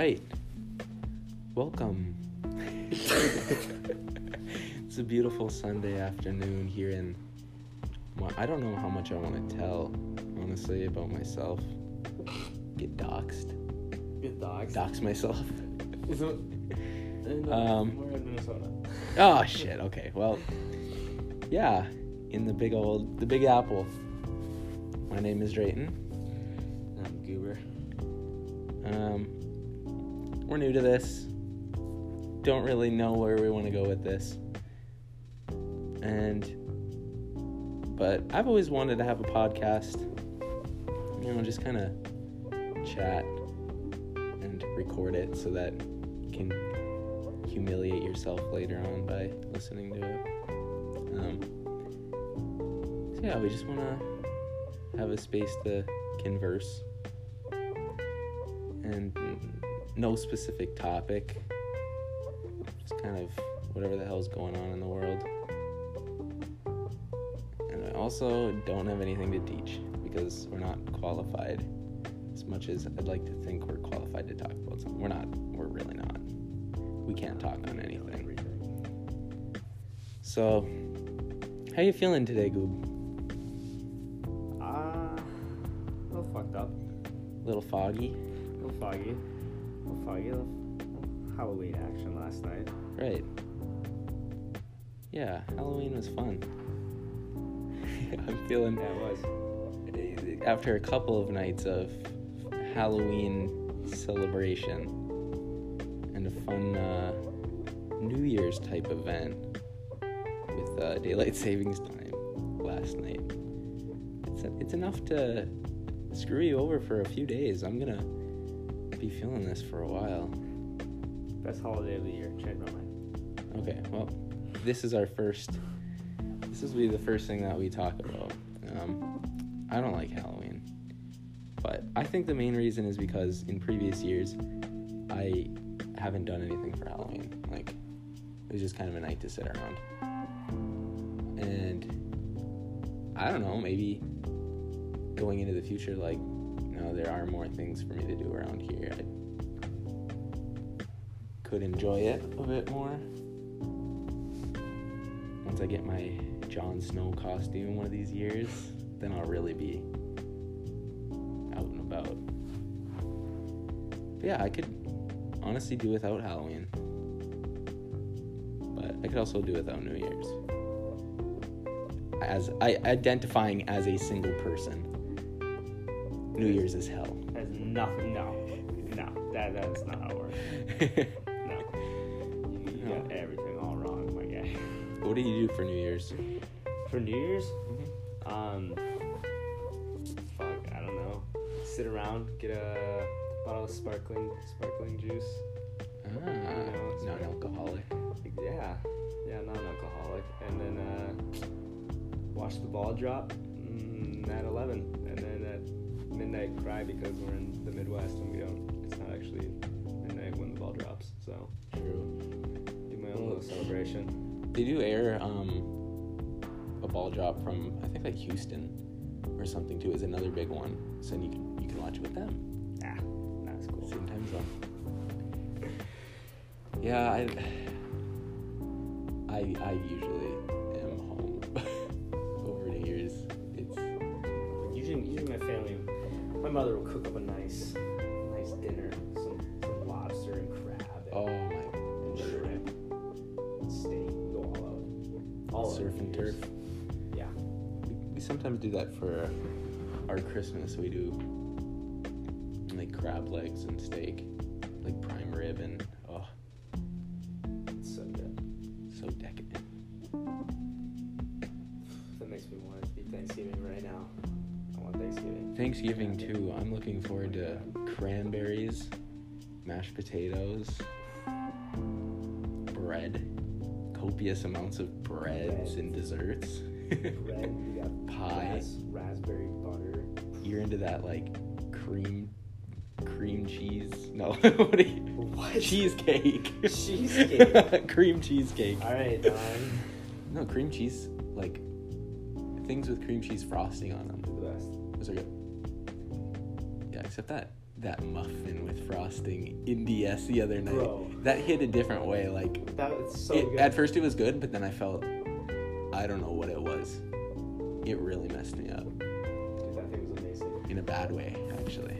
Right. Welcome. it's a beautiful Sunday afternoon here in. Well, I don't know how much I want to tell, honestly, about myself. Get doxxed. Get dogs. Dox myself. Is it? In, Um, we're in Minnesota. Oh shit. Okay. Well, yeah, in the big old the Big Apple. My name is Drayton. I'm Goober. Um, we're new to this. Don't really know where we want to go with this. And, but I've always wanted to have a podcast. You know, just kind of chat and record it so that you can humiliate yourself later on by listening to it. Um, so yeah, we just want to have a space to converse and no specific topic. Just kind of whatever the hell's going on in the world. And I also don't have anything to teach because we're not qualified as much as I'd like to think we're qualified to talk about something. We're not. We're really not. We can't talk on anything. So, how you feeling today, Goob? Uh, a little fucked up. A little foggy. A little foggy. Little Halloween action last night. Right. Yeah, Halloween was fun. I'm feeling Yeah, it was. after a couple of nights of Halloween celebration and a fun uh, New Year's type event with uh, daylight savings time last night. It's it's enough to screw you over for a few days. I'm gonna be feeling this for a while. Best holiday of the year. Change my mind. Okay, well, this is our first. This will be the first thing that we talk about. Um, I don't like Halloween, but I think the main reason is because in previous years, I haven't done anything for Halloween. Like, it was just kind of a night to sit around, and I don't know, maybe going into the future, like, no, there are more things for me to do around here. I could enjoy it a bit more once I get my Jon Snow costume one of these years, then I'll really be out and about. But yeah, I could honestly do without Halloween. But I could also do without New Year's. As I identifying as a single person. New Year's is hell. Has nothing. No. No. That that's not how it works. No. You, you got everything all wrong, my guy. what do you do for New Year's? For New Year's, um, fuck, I don't know. Sit around, get a bottle of sparkling sparkling juice. Ah, it's non alcoholic. Yeah, yeah, non-alcoholic, and then uh, watch the ball drop mm, at eleven, and then at midnight cry because we're in the Midwest and we don't. It's not actually midnight when the ball drops. So True. do my own little celebration. They do air um, a ball drop from I think like Houston or something too is another big one. So then you can you can watch it with them. Ah, that's cool. Same time zone. Yeah, I I I usually am home over New Year's. It's Usually, usually my family, my mother will cook up a nice, nice dinner, some, some lobster and crab and, oh my and shrimp, and steak, go all out. All surf and turf. Yeah. We, we sometimes do that for our Christmas. We do like crab legs and steak, Thanksgiving. Too. I'm looking forward to cranberries, mashed potatoes, bread, copious amounts of breads and desserts. Bread, Pie. ras- raspberry butter. You're into that like cream, cream cheese? No, what are you? What? Cheesecake. Cheesecake. cream cheesecake. All right, Don. No, cream cheese, like things with cream cheese frosting on them. The best. Those are good. Except that that muffin with frosting in DS the other night. Bro. That hit a different way. Like That was so it- good. at first it was good, but then I felt I don't know what it was. It really messed me up Dude, that thing was amazing. in a bad way, actually.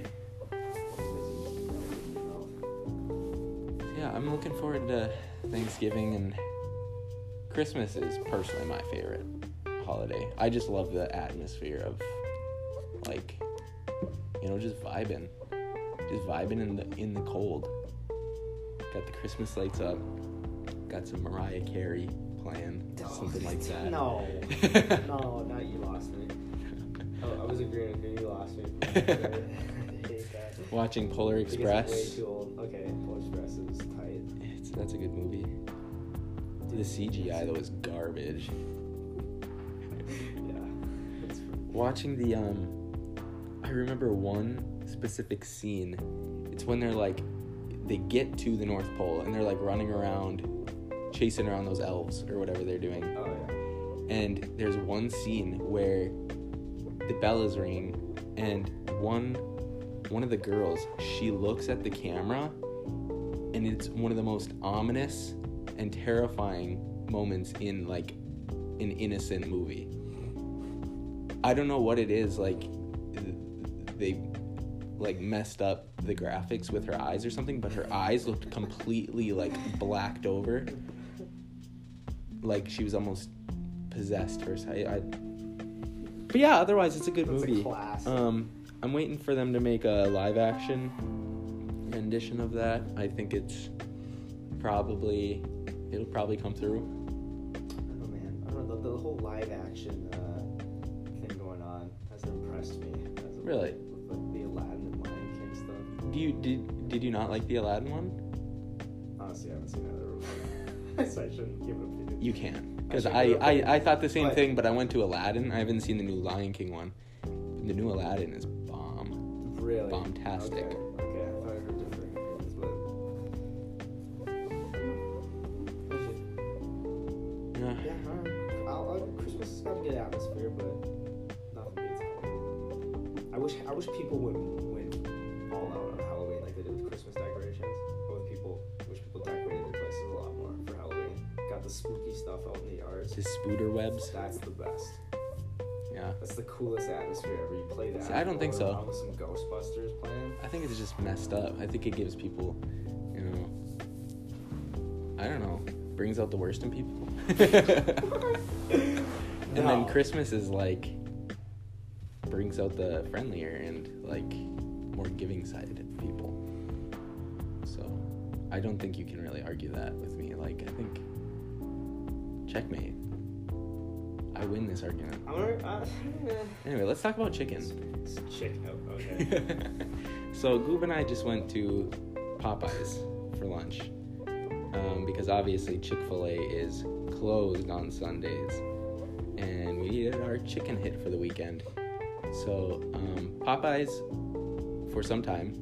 Yeah, I'm looking forward to Thanksgiving and Christmas is personally my favorite holiday. I just love the atmosphere of like you know just vibing. Just vibing in the in the cold. Got the Christmas lights up. Got some Mariah Carey playing, something like that. No. no, not you lost me. Oh, I was agreeing with you. You lost me. Hate that. Watching Polar I think it's Express. Way too old. Okay, Polar Express is tight. It's, that's a good movie. The CGI though is garbage. Yeah. Watching the um I remember one specific scene. It's when they're like they get to the North Pole and they're like running around chasing around those elves or whatever they're doing. oh yeah. And there's one scene where the bell is ringing and one one of the girls, she looks at the camera and it's one of the most ominous and terrifying moments in like an innocent movie. I don't know what it is like they like messed up the graphics with her eyes or something, but her eyes looked completely like blacked over. Like she was almost possessed for a. I, but yeah, otherwise it's a good That's a movie. classic. Um, I'm waiting for them to make a live action rendition of that. I think it's probably it'll probably come through. Oh man, I don't know. The, the whole live action uh, thing going on has impressed me. As of Really? Like the Aladdin and Lion King stuff. Do you did did you not like the Aladdin one? Honestly, I haven't seen either. so I shouldn't give an opinion. You can because I, give I, it thought the same but- thing, but I went to Aladdin. I haven't seen the new Lion King one. The new Aladdin is bomb. really Bombastic. Okay, okay. I thought I heard different opinions, but. Yeah. Yeah, alright. I'll, I'll, Christmas has got a good atmosphere, but wish I wish people would went all out on Halloween like they did with Christmas decorations. I wish people wish people decorated their places a lot more for Halloween. Got the spooky stuff out in the yards. The spooder webs. That's the best. Yeah. That's the coolest atmosphere ever. You play that. See, I don't think so. With some Ghostbusters playing. I think it's just messed up. I think it gives people, you know, I don't know, brings out the worst in people. and then Christmas is like brings out the friendlier and like more giving side of people. So I don't think you can really argue that with me. Like I think checkmate. I win this argument. Uh, Anyway, let's talk about chicken. it's chick. Oh, okay. so Goob and I just went to Popeyes for lunch um, because obviously Chick Fil A is closed on Sundays, and we needed our chicken hit for the weekend. So um, Popeyes, for some time,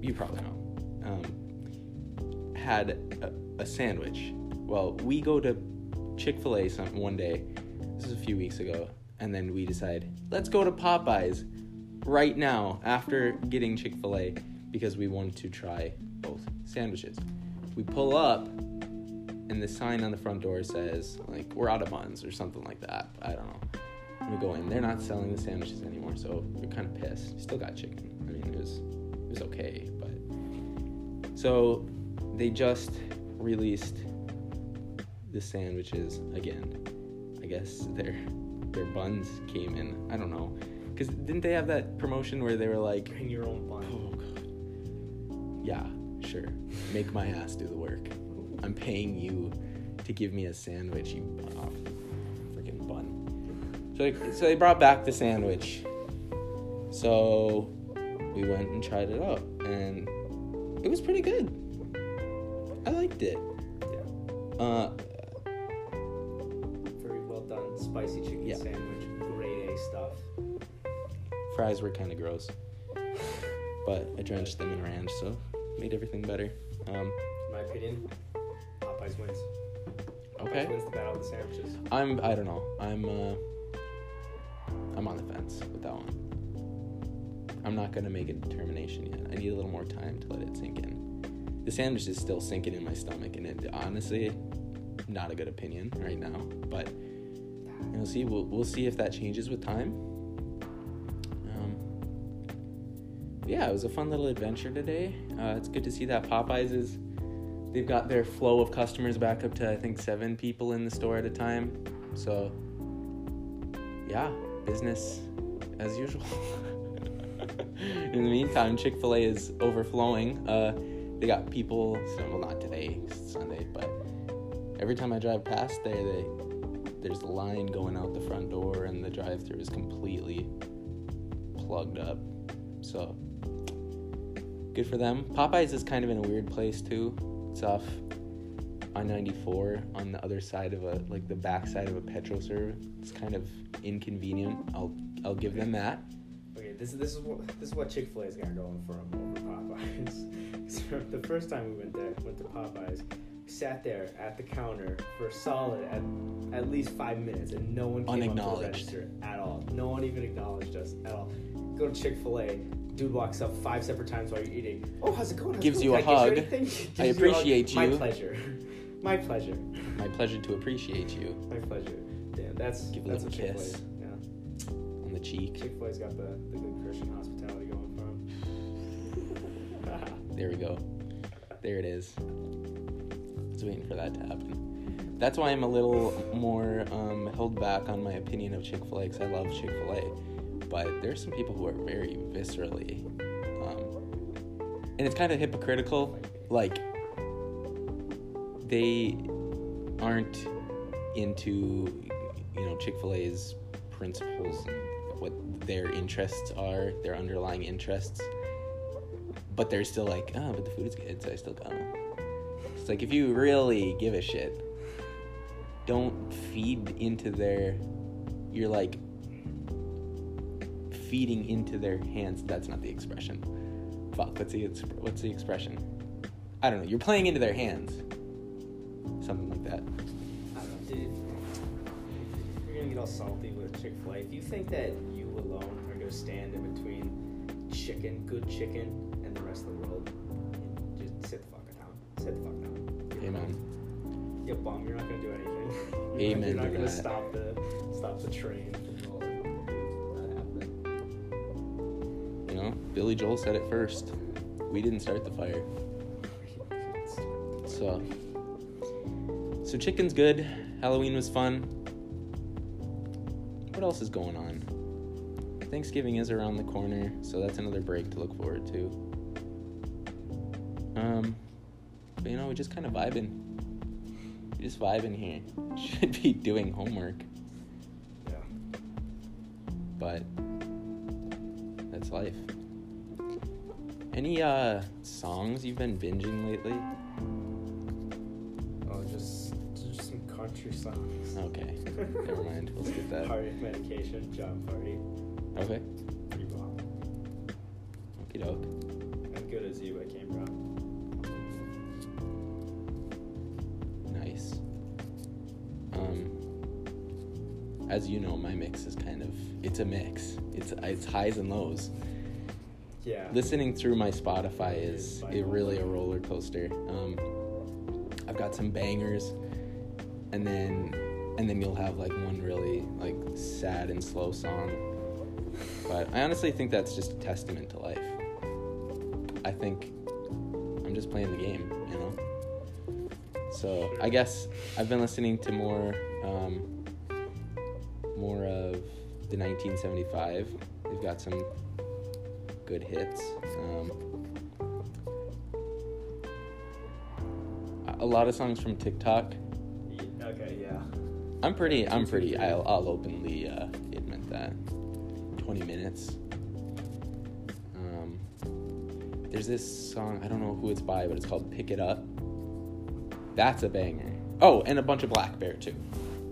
you probably know, um, had a, a sandwich. Well, we go to Chick Fil A one day. This is a few weeks ago, and then we decide let's go to Popeyes right now after getting Chick Fil A because we wanted to try both sandwiches. We pull up, and the sign on the front door says like we're out of buns or something like that. I don't know. We go in. They're not selling the sandwiches anymore, so we're kind of pissed. Still got chicken. I mean, it was it was okay, but so they just released the sandwiches again. I guess their their buns came in. I don't know, because didn't they have that promotion where they were like, Bring your own bun. "Oh God, yeah, sure, make my ass do the work. I'm paying you to give me a sandwich, you bun." So they, so they brought back the sandwich. So we went and tried it out, and it was pretty good. I liked it. Yeah. Uh, Very well done. Spicy chicken Yeah. sandwich. Grade A stuff. fries were kind of gross, but I drenched them in ranch, so made everything better. Um, In my opinion, Popeyes wins. Popeyes okay, wins the battle of the sandwiches. I'm. I don't know. I'm. Uh, With that one. I'm not gonna make a determination yet. I need a little more time to let it sink in. The sandwich is still sinking in my stomach, and it honestly, not a good opinion right now. But we'll see. We'll we'll see if that changes with time. Um, yeah, it was a fun little adventure today. Uh, it's good to see that Popeyes is. They've got their flow of customers back up to I think seven people in the store at a time. So, yeah, business as usual. in the meantime, Chick Fil A is overflowing. Uh, they got people. Well, not today, Sunday, but every time I drive past there, they there's a line going out the front door, and the drive-through is completely plugged up. So good for them. Popeyes is kind of in a weird place too. It's off I 94 on the other side of a like the back side of a petrol serve. It's kind of inconvenient. I'll I'll give them that. Okay, this is this is what this is what Chick Fil A's got going for them over Popeyes. So the first time we went there, went to Popeyes, sat there at the counter for a solid at at least five minutes, and no one came up to register at all. No one even acknowledged us at all. Go to Chick Fil A. Dude walks up five separate times while you're eating. Oh, how's it going? How's Gives it you a Can I hug. get you anything?" Gives I you My pleasure. My pleasure. My pleasure to appreciate you My pleasure. Damn, that's Give a that's Fil A. kiss. Yeah. on the cheek. Chick Fil A's got the, the good Christian hospitality going for them. There we go. There it is. I was waiting for that to happen. That's why I'm a little more um, held back on my opinion of Chick Fil A because I love Chick Fil A, but there's some people who are very viscerally, um, and it's kind of hypocritical. Like they aren't into you know Chick Fil A's principles and what their interests are, their underlying interests but they're still like, oh, but the food is good, so I still come. It's like if you really give a shit, don't feed into their. You're like feeding into their hands. That's not the expression. Fuck. What's the what's the expression? I don't know. You're playing into their hands. Like that. I don't know, dude. You're gonna get all salty with Chick Fil A. If you think that you alone are gonna stand in between chicken, good chicken, and the rest of the world, just sit the fuck down. Sit the fuck down. Amen. You bum. You're not gonna do anything. Amen you're not gonna that. stop the stop the train from rolling. Not happening. You know, Billy Joel said it first. We didn't start the fire. So, so chicken's good. Halloween was fun. What else is going on? Thanksgiving is around the corner, so that's another break to look forward to. Um, but you know, we're just kind of vibing. We're just vibing here. Should be doing homework, Yeah. but that's life. Any uh songs you've been binging lately? Songs. Okay, never mind. We'll skip that. Party medication, John Party. Okay. Pretty bomb. Okie doke. As good as you, I came from. Nice. Um, as you know, my mix is kind of it's a mix. It's it's highs and lows. Yeah. Listening through my Spotify is it really a roller coaster. Um, I've got some bangers, and then and then you'll have like one really like sad and slow song. But I honestly think that's just a testament to life. I think I'm just playing the game, you know. So I guess I've been listening to more, um, more of the 1975. They've got some good hits. Um, a- a lot of songs from TikTok. I'm pretty. I'm pretty. I'll, I'll openly uh, admit that. 20 minutes. Um, there's this song. I don't know who it's by, but it's called "Pick It Up." That's a banger. Oh, and a bunch of blackbear too.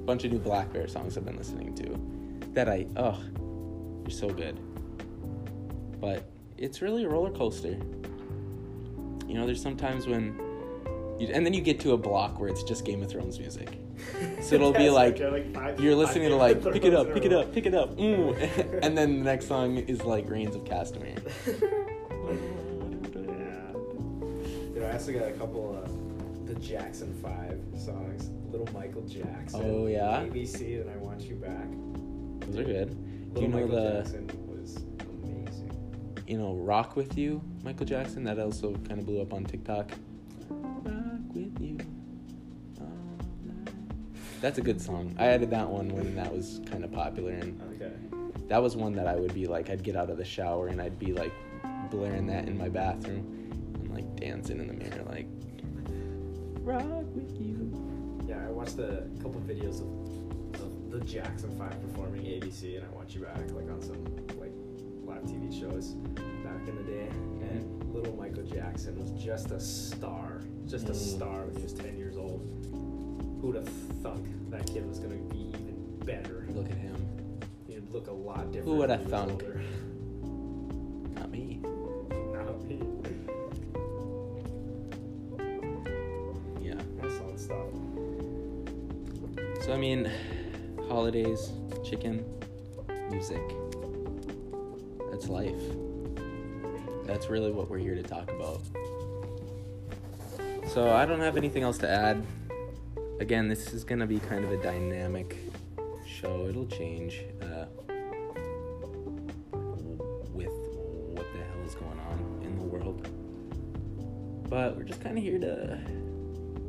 bunch of new blackbear songs I've been listening to. That I ugh, you're so good. But it's really a roller coaster. You know, there's sometimes when, you, and then you get to a block where it's just Game of Thrones music, So it'll be like like you're listening to like pick it up, pick it up, pick it up, and then the next song is like Rains of Castamere. Yeah. Dude, I also got a couple of the Jackson Five songs. Little Michael Jackson. Oh, yeah? ABC and I Want You Back. Those are good. Do Little you know Michael the Jackson was amazing. you know Rock with You, Michael Jackson? That also kind of blew up on TikTok. Rock with you. That's a good song. I added that one when that was kind of popular, and Okay. that was one that I would be like, I'd get out of the shower and I'd be like blaring that in my bathroom and like dancing in the mirror, like rock with you. Yeah, I watched a couple videos of, of the Jackson Five performing ABC and I Want You Back, like on some like live TV shows back in the day. And little Michael Jackson was just a star, just a Mm. star when he was ten years old. Who'd have thunk that kid was gonna be even better? Look at him, He'd look a lot different. Who would have thunk? older. not me. Not me. Yeah. Excellent stuff. So I mean, holidays, chicken, music. That's life. That's really what we're here to talk about. So I don't have anything else to add. Again, this is gonna be kind of a dynamic show. It'll change uh, with what the hell is going on in the world. But we're just kind of here to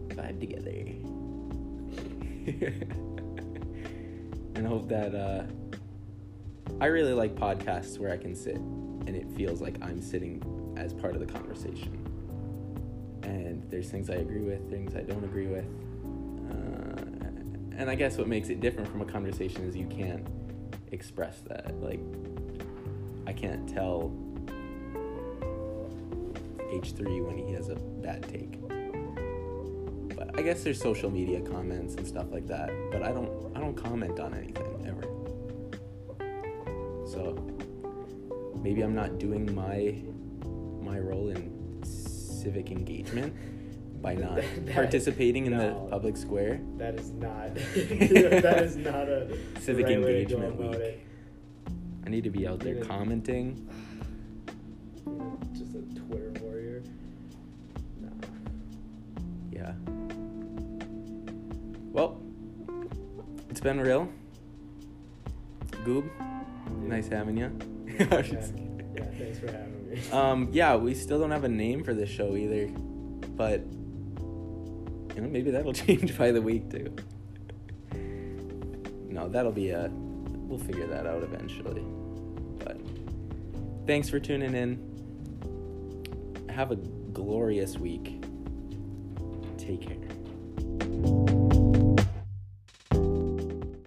vibe together. and hope that uh, I really like podcasts where I can sit and it feels like I'm sitting as part of the conversation. And there's things I agree with, things I don't agree with. And I guess what makes it different from a conversation is you can't express that. Like, I can't tell H3 when he has a bad take. But I guess there's social media comments and stuff like that. But I don't I don't comment on anything ever. So maybe I'm not doing my my role in civic engagement by not That- participating in the public square. That is not. that is not a Civic right way to go engagement week. it. I need to be out there Even- commenting. Just a Twitter warrior. Nah. Yeah. Well, it's been real. Goob, Yeah. nice having you. Yeah, yeah, thanks for having me. um, yeah, we still don't have a name for this show either, but maybe that'll change by the week too. No, that'll be a. We'll figure that out eventually. But thanks for tuning in. Have a glorious week. Take care.